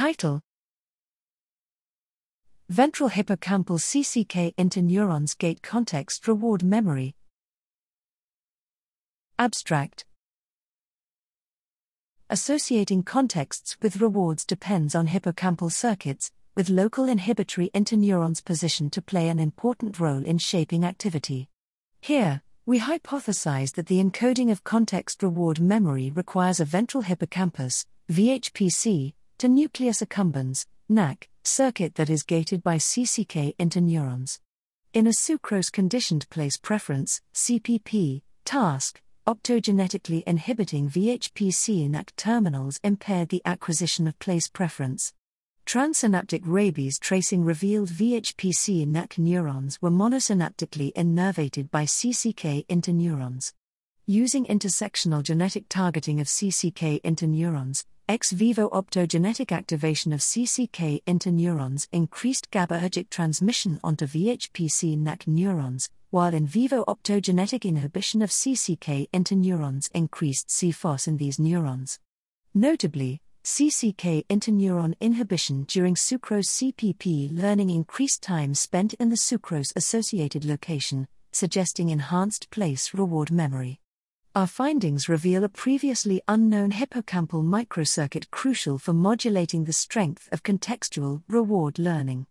Title Ventral hippocampal CCK interneurons gate context reward memory. Abstract Associating contexts with rewards depends on hippocampal circuits, with local inhibitory interneurons positioned to play an important role in shaping activity. Here, we hypothesize that the encoding of context reward memory requires a ventral hippocampus, VHPC, to nucleus accumbens, NAC, circuit that is gated by CCK interneurons. In a sucrose conditioned place preference, CPP, task, optogenetically inhibiting VHPC NAC terminals impaired the acquisition of place preference. Transsynaptic rabies tracing revealed VHPC NAC neurons were monosynaptically innervated by CCK interneurons. Using intersectional genetic targeting of CCK interneurons, ex vivo optogenetic activation of CCK interneurons increased GABAergic transmission onto VHPC NAC neurons, while in vivo optogenetic inhibition of CCK interneurons increased CFOS in these neurons. Notably, CCK interneuron inhibition during sucrose CPP learning increased time spent in the sucrose associated location, suggesting enhanced place reward memory. Our findings reveal a previously unknown hippocampal microcircuit crucial for modulating the strength of contextual reward learning.